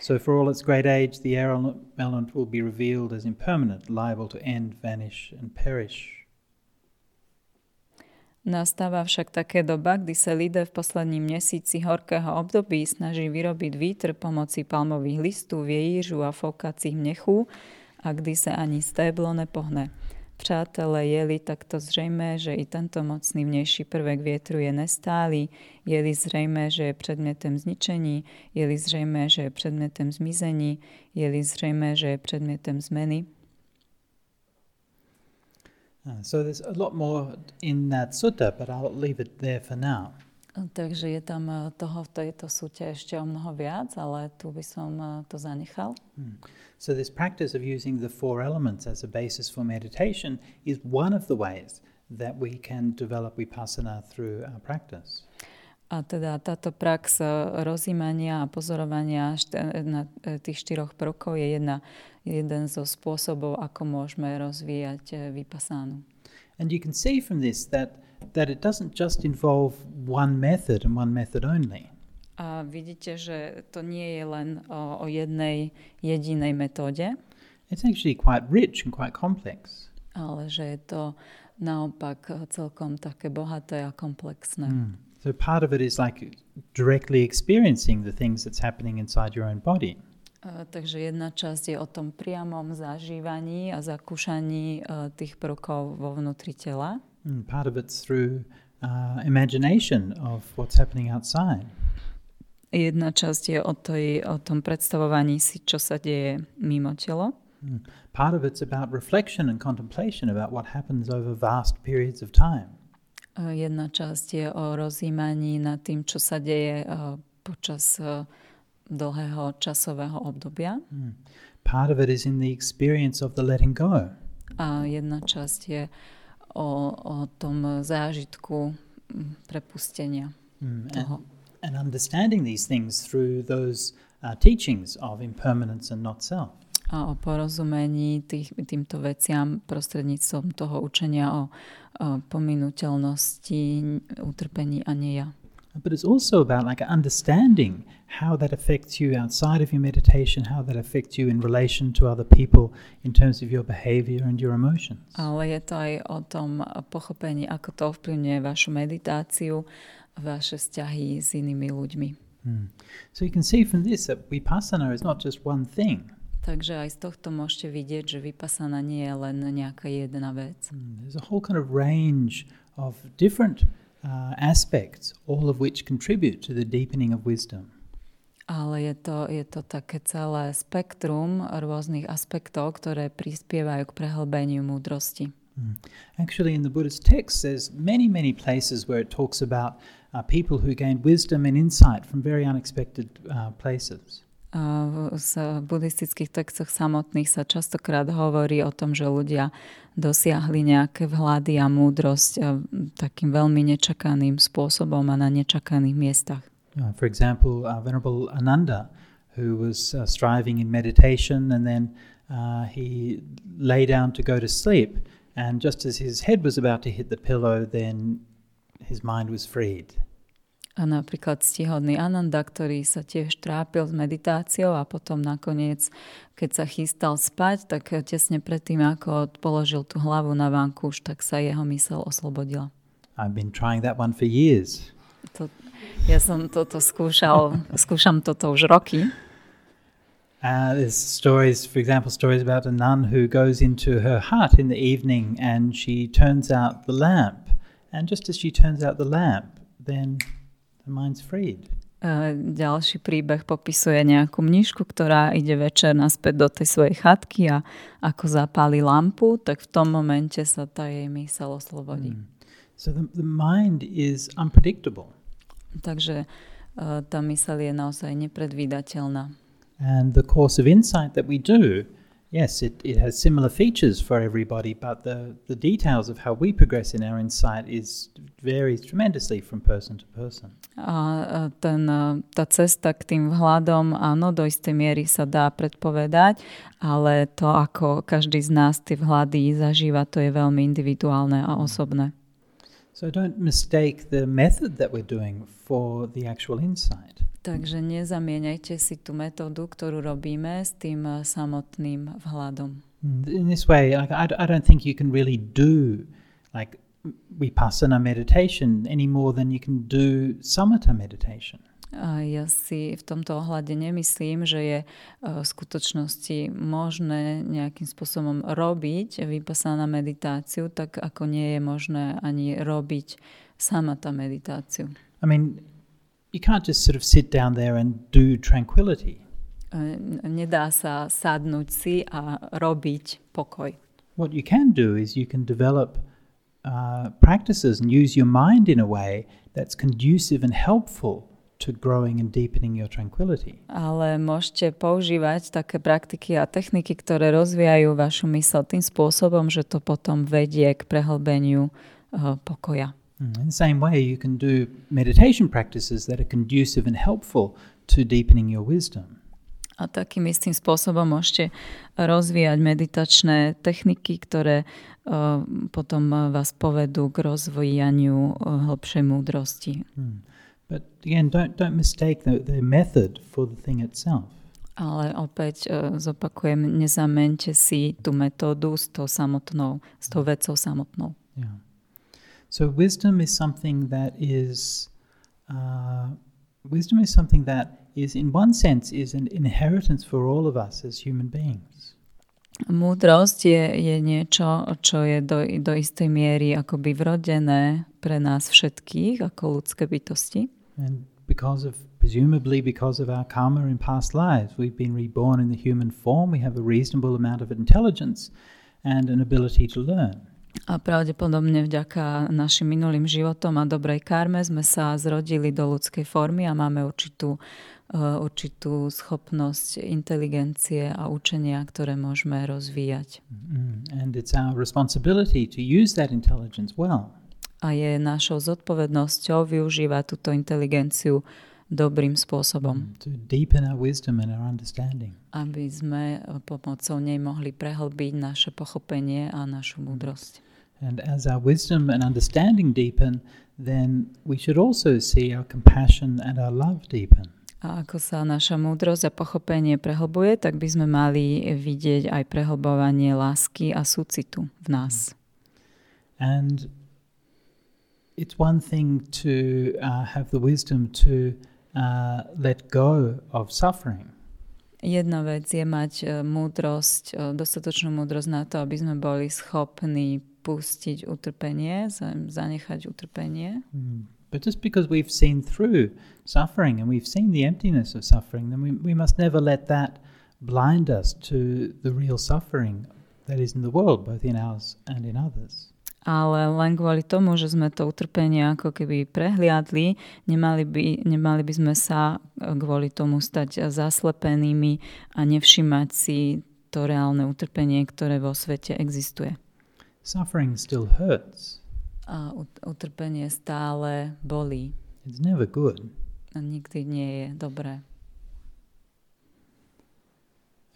So, for all its great age, the air element will be revealed as impermanent, liable to end, vanish, and perish. Nastáva však také doba, kdy sa lidé v posledním mesíci horkého období snaží vyrobiť vítr pomocí palmových listů, viejížu a fokacích mnechů a kdy sa ani stéblo nepohne. Přátelé, je-li takto zřejmé, že i tento mocný vnejší prvek vietru je nestály, je-li zřejmé, že je predmetem zničení, je-li zřejmé, že je predmetem zmizení, je-li zřejmé, že je predmetem zmeny, so there's a lot more in that sutta, but I'll leave it there for now. Takže je tam uh, toho v tejto sute ešte o mnoho viac, ale tu by som uh, to zanechal. Hmm. So this practice of using the four elements as a basis for meditation is one of the ways that we can develop vipassana through our practice. A teda táto prax rozímania a pozorovania na e, tých štyroch prvkov je jedna, jeden zo spôsobov, ako môžeme rozvíjať e, vypasánu. And you can see from this that, that it doesn't just involve one method and one method only. A vidíte, že to nie je len o, o jednej jedinej metóde. It's actually quite rich and quite complex. Ale že je to naopak celkom také bohaté a komplexné. Mm. So part of it is like directly experiencing the things that's happening inside your own body. Uh, takže jedna časť je o tom priamom zažívaní a zakúšaní uh, tých prvkov vo vnútri tela. Mm, part of it's through uh, imagination of what's happening outside. Jedna časť je o, toj, o tom predstavovaní si, čo sa deje mimo telo. Mm. Part of it's about reflection and contemplation about what happens over vast periods of time. Jedna časť je o rozímaní nad tým, čo sa deje počas dlhého časového obdobia. Hmm. Part of it is in the experience of the letting go. A jedna časť je o, o tom zážitku prepustenia mm, toho. And, and understanding these things through those uh, teachings of impermanence and not self a o porozumení tých, týmto veciam prostredníctvom toho učenia o, o pominuteľnosti, utrpení a nie ja. But it's also about like understanding how that affects you outside of your meditation, how that affects you in relation to other people in terms of your behavior and your emotions. Ale je to aj o tom pochopení, ako to ovplyvňuje vašu meditáciu, vaše vzťahy s inými ľuďmi. Mm. So you can see from this that vipassana is not just one thing. Takže aj z tohto môžete vidieť, že vipassana nie je len nejaká jedna vec. Mm. There's a whole kind of range of different uh, aspects, all of which contribute to the deepening of wisdom. Ale je to, je to také celé spektrum rôznych aspektov, ktoré prispievajú k prehlbeniu múdrosti. Mm. Actually, in the Buddhist text, there's many, many places where it talks about uh, people who gained wisdom and insight from very unexpected uh, places. V buddhistických textoch samotných sa častokrát hovorí o tom, že ľudia dosiahli nejaké vhľady a múdrosť takým veľmi nečakaným spôsobom a na nečakaných miestach. Uh, for example, uh, Venerable Ananda, who was uh, striving in meditation and then uh, he lay down to go to sleep and just as his head was about to hit the pillow, then his mind was freed. A napríklad stihodný Ananda, ktorý sa tiež trápil s meditáciou a potom nakoniec, keď sa chystal spať, tak tesne predtým, ako položil tú hlavu na vankúš, tak sa jeho mysel oslobodila. I've been trying that one for years. To, ja som toto skúšal, skúšam toto už roky. Uh, there's stories, for example, stories about a nun who goes into her hut in the evening and she turns out the lamp. And just as she turns out the lamp, then The mind's freed. Uh, ďalší príbeh popisuje nejakú mnišku, ktorá ide večer naspäť do tej svojej chatky a ako zapáli lampu, tak v tom momente sa tá jej mysel oslobodí. Mm. So the, the mind is unpredictable. Takže uh, tá mysel je naozaj nepredvídateľná. And the course of insight that we do Yes, it, it has similar features for everybody, but the, the details of how we progress in our insight is varies tremendously from person to person. A ten, tá cesta k tým vhľadom, áno, do istej miery sa dá predpovedať, ale to, ako každý z nás tie vhľady zažíva, to je veľmi individuálne a osobné. So don't mistake the method that we're doing for the actual insight. Takže nezamieňajte si tú metódu, ktorú robíme s tým eh, samotným vhľadom. Mm, in this way, like, I, I don't think you can really do like vipassana meditation any more than you can do samatha meditation. A ja si v tomto ohľade nemyslím, že je uh, v skutočnosti možné nejakým spôsobom robiť vypasaná meditáciu, tak ako nie je možné ani robiť samata meditáciu. I mean, you can't just sort of sit down there and do tranquility. Nedá sa sadnúť si a robiť pokoj. What you can do is you can develop uh, practices and use your mind in a way that's conducive and helpful to growing and deepening your tranquility. Ale môžete používať také praktiky a techniky, ktoré rozvíjajú vašu mysl tým spôsobom, že to potom vedie k prehlbeniu uh, pokoja. Mm, in the same way, you can do meditation practices that are conducive and helpful to deepening your wisdom. A takým istým spôsobom môžete rozvíjať meditačné techniky, ktoré uh, potom vás povedú k rozvíjaniu uh, hlbšej múdrosti. Mm. But again, don't, don't mistake the, the method for the thing itself. Ale opäť uh, zopakujem, nezamente si tú metódu s tou samotnou, s tou vecou samotnou. Yeah. So wisdom is something that is uh, wisdom is something that is, in one sense, is an inheritance for all of us as human beings. Múdrosť je, je niečo, čo je do, do istej miery akoby vrodené pre nás všetkých ako ľudské bytosti. And because of presumably because of our karma in past lives, we've been reborn in the human form. We have a reasonable amount of intelligence and an ability to learn. A pravdepodobne vďaka našim minulým životom a dobrej karme sme sa zrodili do ľudskej formy a máme určitú, uh, určitú schopnosť inteligencie a učenia, ktoré môžeme rozvíjať. Mm-hmm. And it's our responsibility to use that intelligence well. A je našou zodpovednosťou využívať túto inteligenciu dobrým spôsobom. Mm, to deepen our wisdom and our understanding. Aby sme pomocou nej mohli prehlbiť naše pochopenie a našu múdrosť. And as our wisdom and understanding deepen, then we should also see our compassion and our love deepen. A ako sa naša múdrosť a pochopenie prehlbuje, tak by sme mali vidieť aj prehlbovanie lásky a súcitu v nás. And it's one thing to uh, have the wisdom to uh, let go of suffering. Jedna vec je mať uh, múdrosť, uh, dostatočnú múdrosť na to, aby sme boli schopní pustiť utrpenie, zanechať utrpenie. Mm. But just because we've seen through suffering and we've seen the emptiness of suffering, then we, we must never let that blind us to the real suffering that is in the world, both in ours and in others. Ale len kvôli tomu, že sme to utrpenie ako keby prehliadli, nemali by, nemali by sme sa kvôli tomu stať zaslepenými a nevšimať si to reálne utrpenie, ktoré vo svete existuje. Suffering still hurts. A utrpenie stále bolí. It's never good. A nikdy nie je dobré.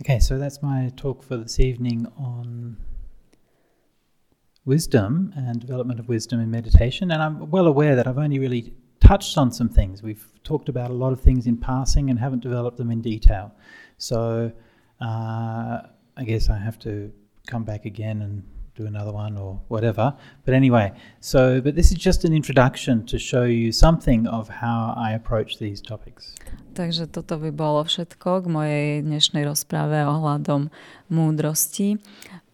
Okay, so that's my talk for this evening on wisdom and development of wisdom in meditation. And I'm well aware that I've only really touched on some things. We've talked about a lot of things in passing and haven't developed them in detail. So uh, I guess I have to come back again and do another one or whatever. But anyway, so but this is just an introduction to show you something of how I approach these topics. Takže toto by bolo všetko k mojej dnešnej rozprave ohľadom múdrosti.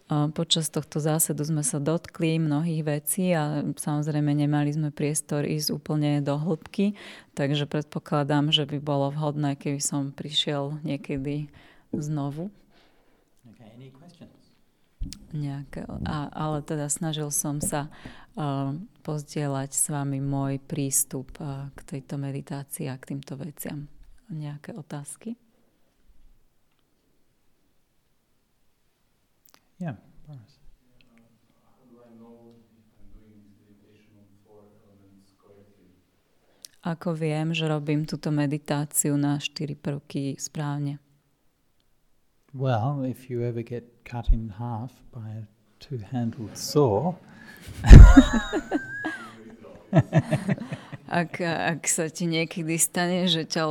Počas tohto zásadu sme sa dotkli mnohých vecí a samozrejme nemali sme priestor ísť úplne do hĺbky, takže predpokladám, že by bolo vhodné, keby som prišiel niekedy znovu. Questions? nejaké, a, ale teda snažil som sa uh, pozdieľať s vami môj prístup uh, k tejto meditácii a k týmto veciam. Nejaké otázky? Yeah, Ako viem, že robím túto meditáciu na štyri prvky správne? Well, if you ever get cut in half by a two-handled saw. [LAUGHS] ak, ak sa ti niekedy stane, že ťa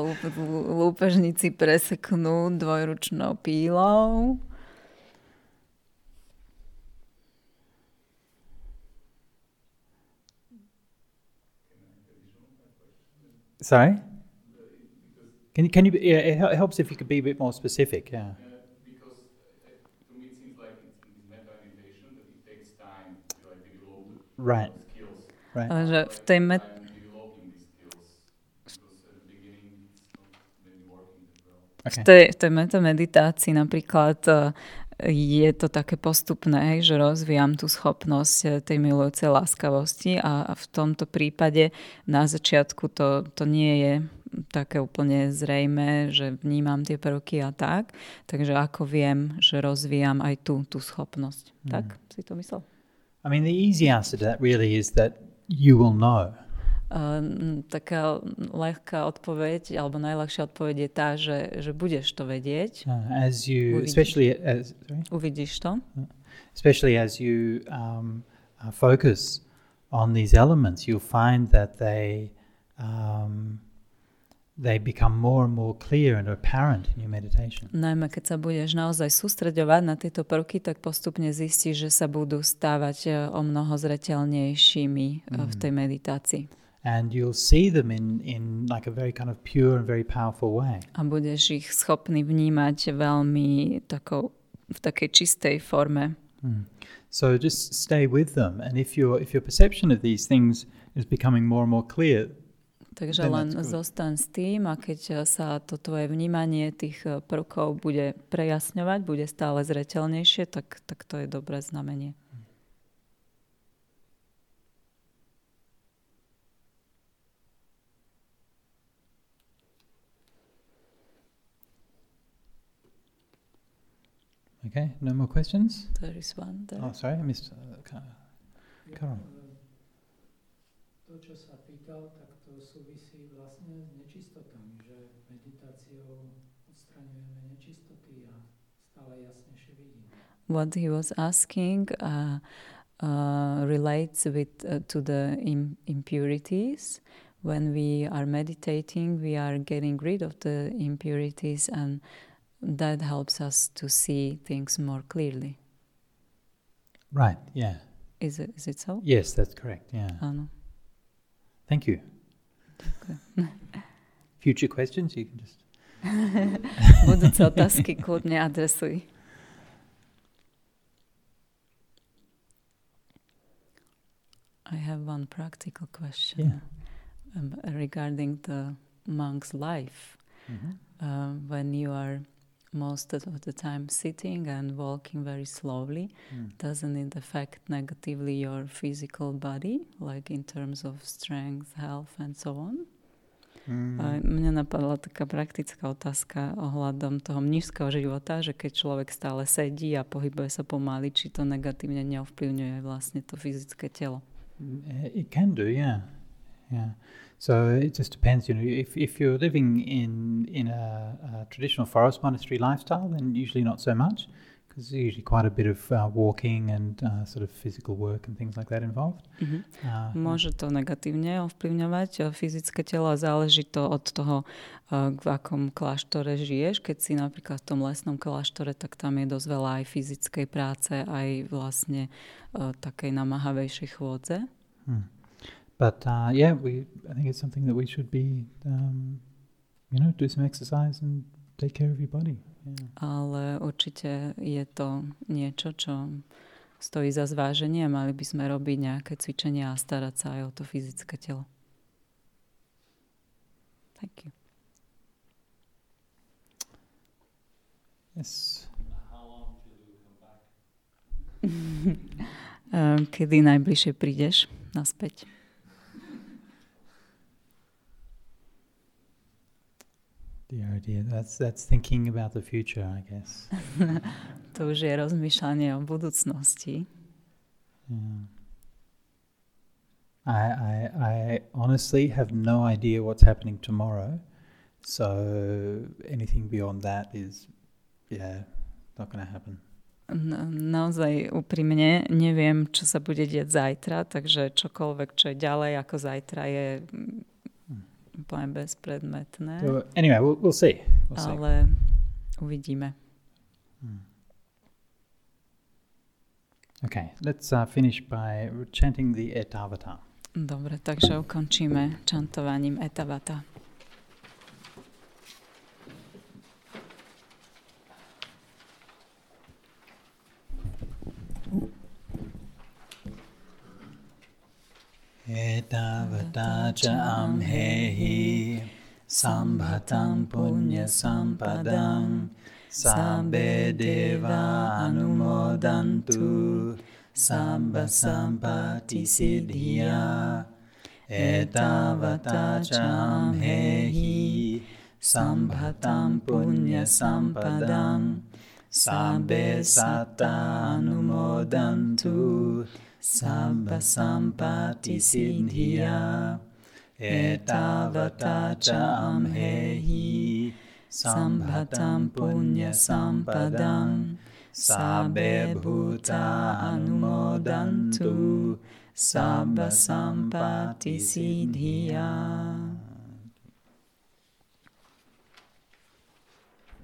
lúpežníci preseknú dvojručnou pílou, Sorry? Can you, can you, yeah, it helps if you could be a bit more specific, yeah. Right. right. Že v tej met- Okay. V, tej, v tej metameditácii napríklad e, je to také postupné, že rozvíjam tú schopnosť e, tej milujúcej láskavosti a v tomto prípade na začiatku to, to nie je také úplne zrejme, že vnímam tie prvky a tak. Takže ako viem, že rozvíjam aj tú, tú schopnosť. Mm. Tak si to myslel? I mean, the easy answer to that really is that you will know. Uh, taká ľahká odpoveď, alebo najľahšia odpoveď je tá, že, že budeš to vedieť. Uh, as you, Uvidíš. especially as, sorry? Uvidíš to. Uh, especially as you um, uh, focus on these elements, you'll find that they um, they become more and more clear and apparent in your meditation. Najmä keď sa budeš naozaj sústreďovať na tieto prvky, tak postupne zistíš, že sa budú stávať e, o mnoho zreteľnejšími mm. v tej meditácii. And you'll see them in, in like a very kind of pure and very powerful way. A budeš ich schopný vnímať veľmi takou, v takej čistej forme. Mm. So just stay with them and if your if your perception of these things is becoming more and more clear, Takže len zostan s tým a keď sa to tvoje vnímanie tých eh, prvkov bude prejasňovať, bude stále zretelnejšie, tak, tak to je dobré znamenie. Okay, no more questions? There is one there. Oh, sorry, I missed. Uh, Carol. To, čo sa pýtal, tak súvisí vlastne s nečistotami, že meditáciou odstraňujeme nečistoty a stále jasnejšie vidíme. What he was asking, uh, uh, relates with uh, to the Im- impurities. When we are meditating, we are getting rid of the impurities, and that helps us to see things more clearly. Right. Yeah. Is it, is it so? Yes, that's correct. Yeah. Áno. Thank you. Future questions, you can just. Budúce otázky kľudne adresuj. I have one practical question um, regarding the monk's life. Mhm. Uh, when you are most of the time sitting and walking very slowly, Mm. doesn't it affect negatively your physical body, like in terms of strength, health, and so on? Mm. A mňa napadla taká praktická otázka ohľadom toho mnížského života, že keď človek stále sedí a pohybuje sa pomaly, či to negatívne neovplyvňuje vlastne to fyzické telo. It can do, yeah, yeah. So it just depends, you know. If if you're living in in a, a traditional forest monastery lifestyle, then usually not so much, because there's usually quite a bit of uh, walking and uh, sort of physical work and things like that involved. Mhm. Uh, Môže to negatívne ovplyvňovať eh, fyzické telo a záleží to od toho, eh, v akom kláštore žiješ. Keď si napríklad v tom lesnom kláštore, tak tam je dosť veľa aj fyzickej práce, aj vlastne eh, takej namáhavejšej chôdze. hmm. But uh, yeah, we I think it's something that we should be, um, you know, do some exercise and take care of your body. Yeah. Ale určite je to niečo, čo stojí za zváženie a mali by sme robiť nejaké cvičenia a starať sa aj o to fyzické telo. Thank you. Yes. Eh, [LAUGHS] Kedy najbližšie prídeš naspäť? Dear, dear, that's that's thinking about the future, I guess. [LAUGHS] To už je rozmýšľanie o budúcnosti. Yeah. I, I I honestly have no idea what's happening tomorrow, so anything beyond that is, yeah, not going to happen. Na, naozaj úprimne neviem, čo sa bude diať zajtra, takže čokoľvek, čo je ďalej ako zajtra je úplne bezpredmetné, So anyway, we'll, we'll see. We'll see. ale uvidíme. Okay, let's uh, finish by chanting the Etavata. Dobre, takže ukončíme čantovaním etavata. एतावता च अम्हेहि सम्भतं पुण्यसम्पदां। साम्बे देवा अनुमोदन्तु। सम्बसम्पति सिद्धिया। एतावता च अम्हेहि सम्भतं पुण्यसम्पदां। साम्बे Samba siddhiya, Siddhya Etavata Cham Hehi Sambhatam Punya Sampadam Sabe Bhuta Anumodantu. Sampa Sampati Siddhya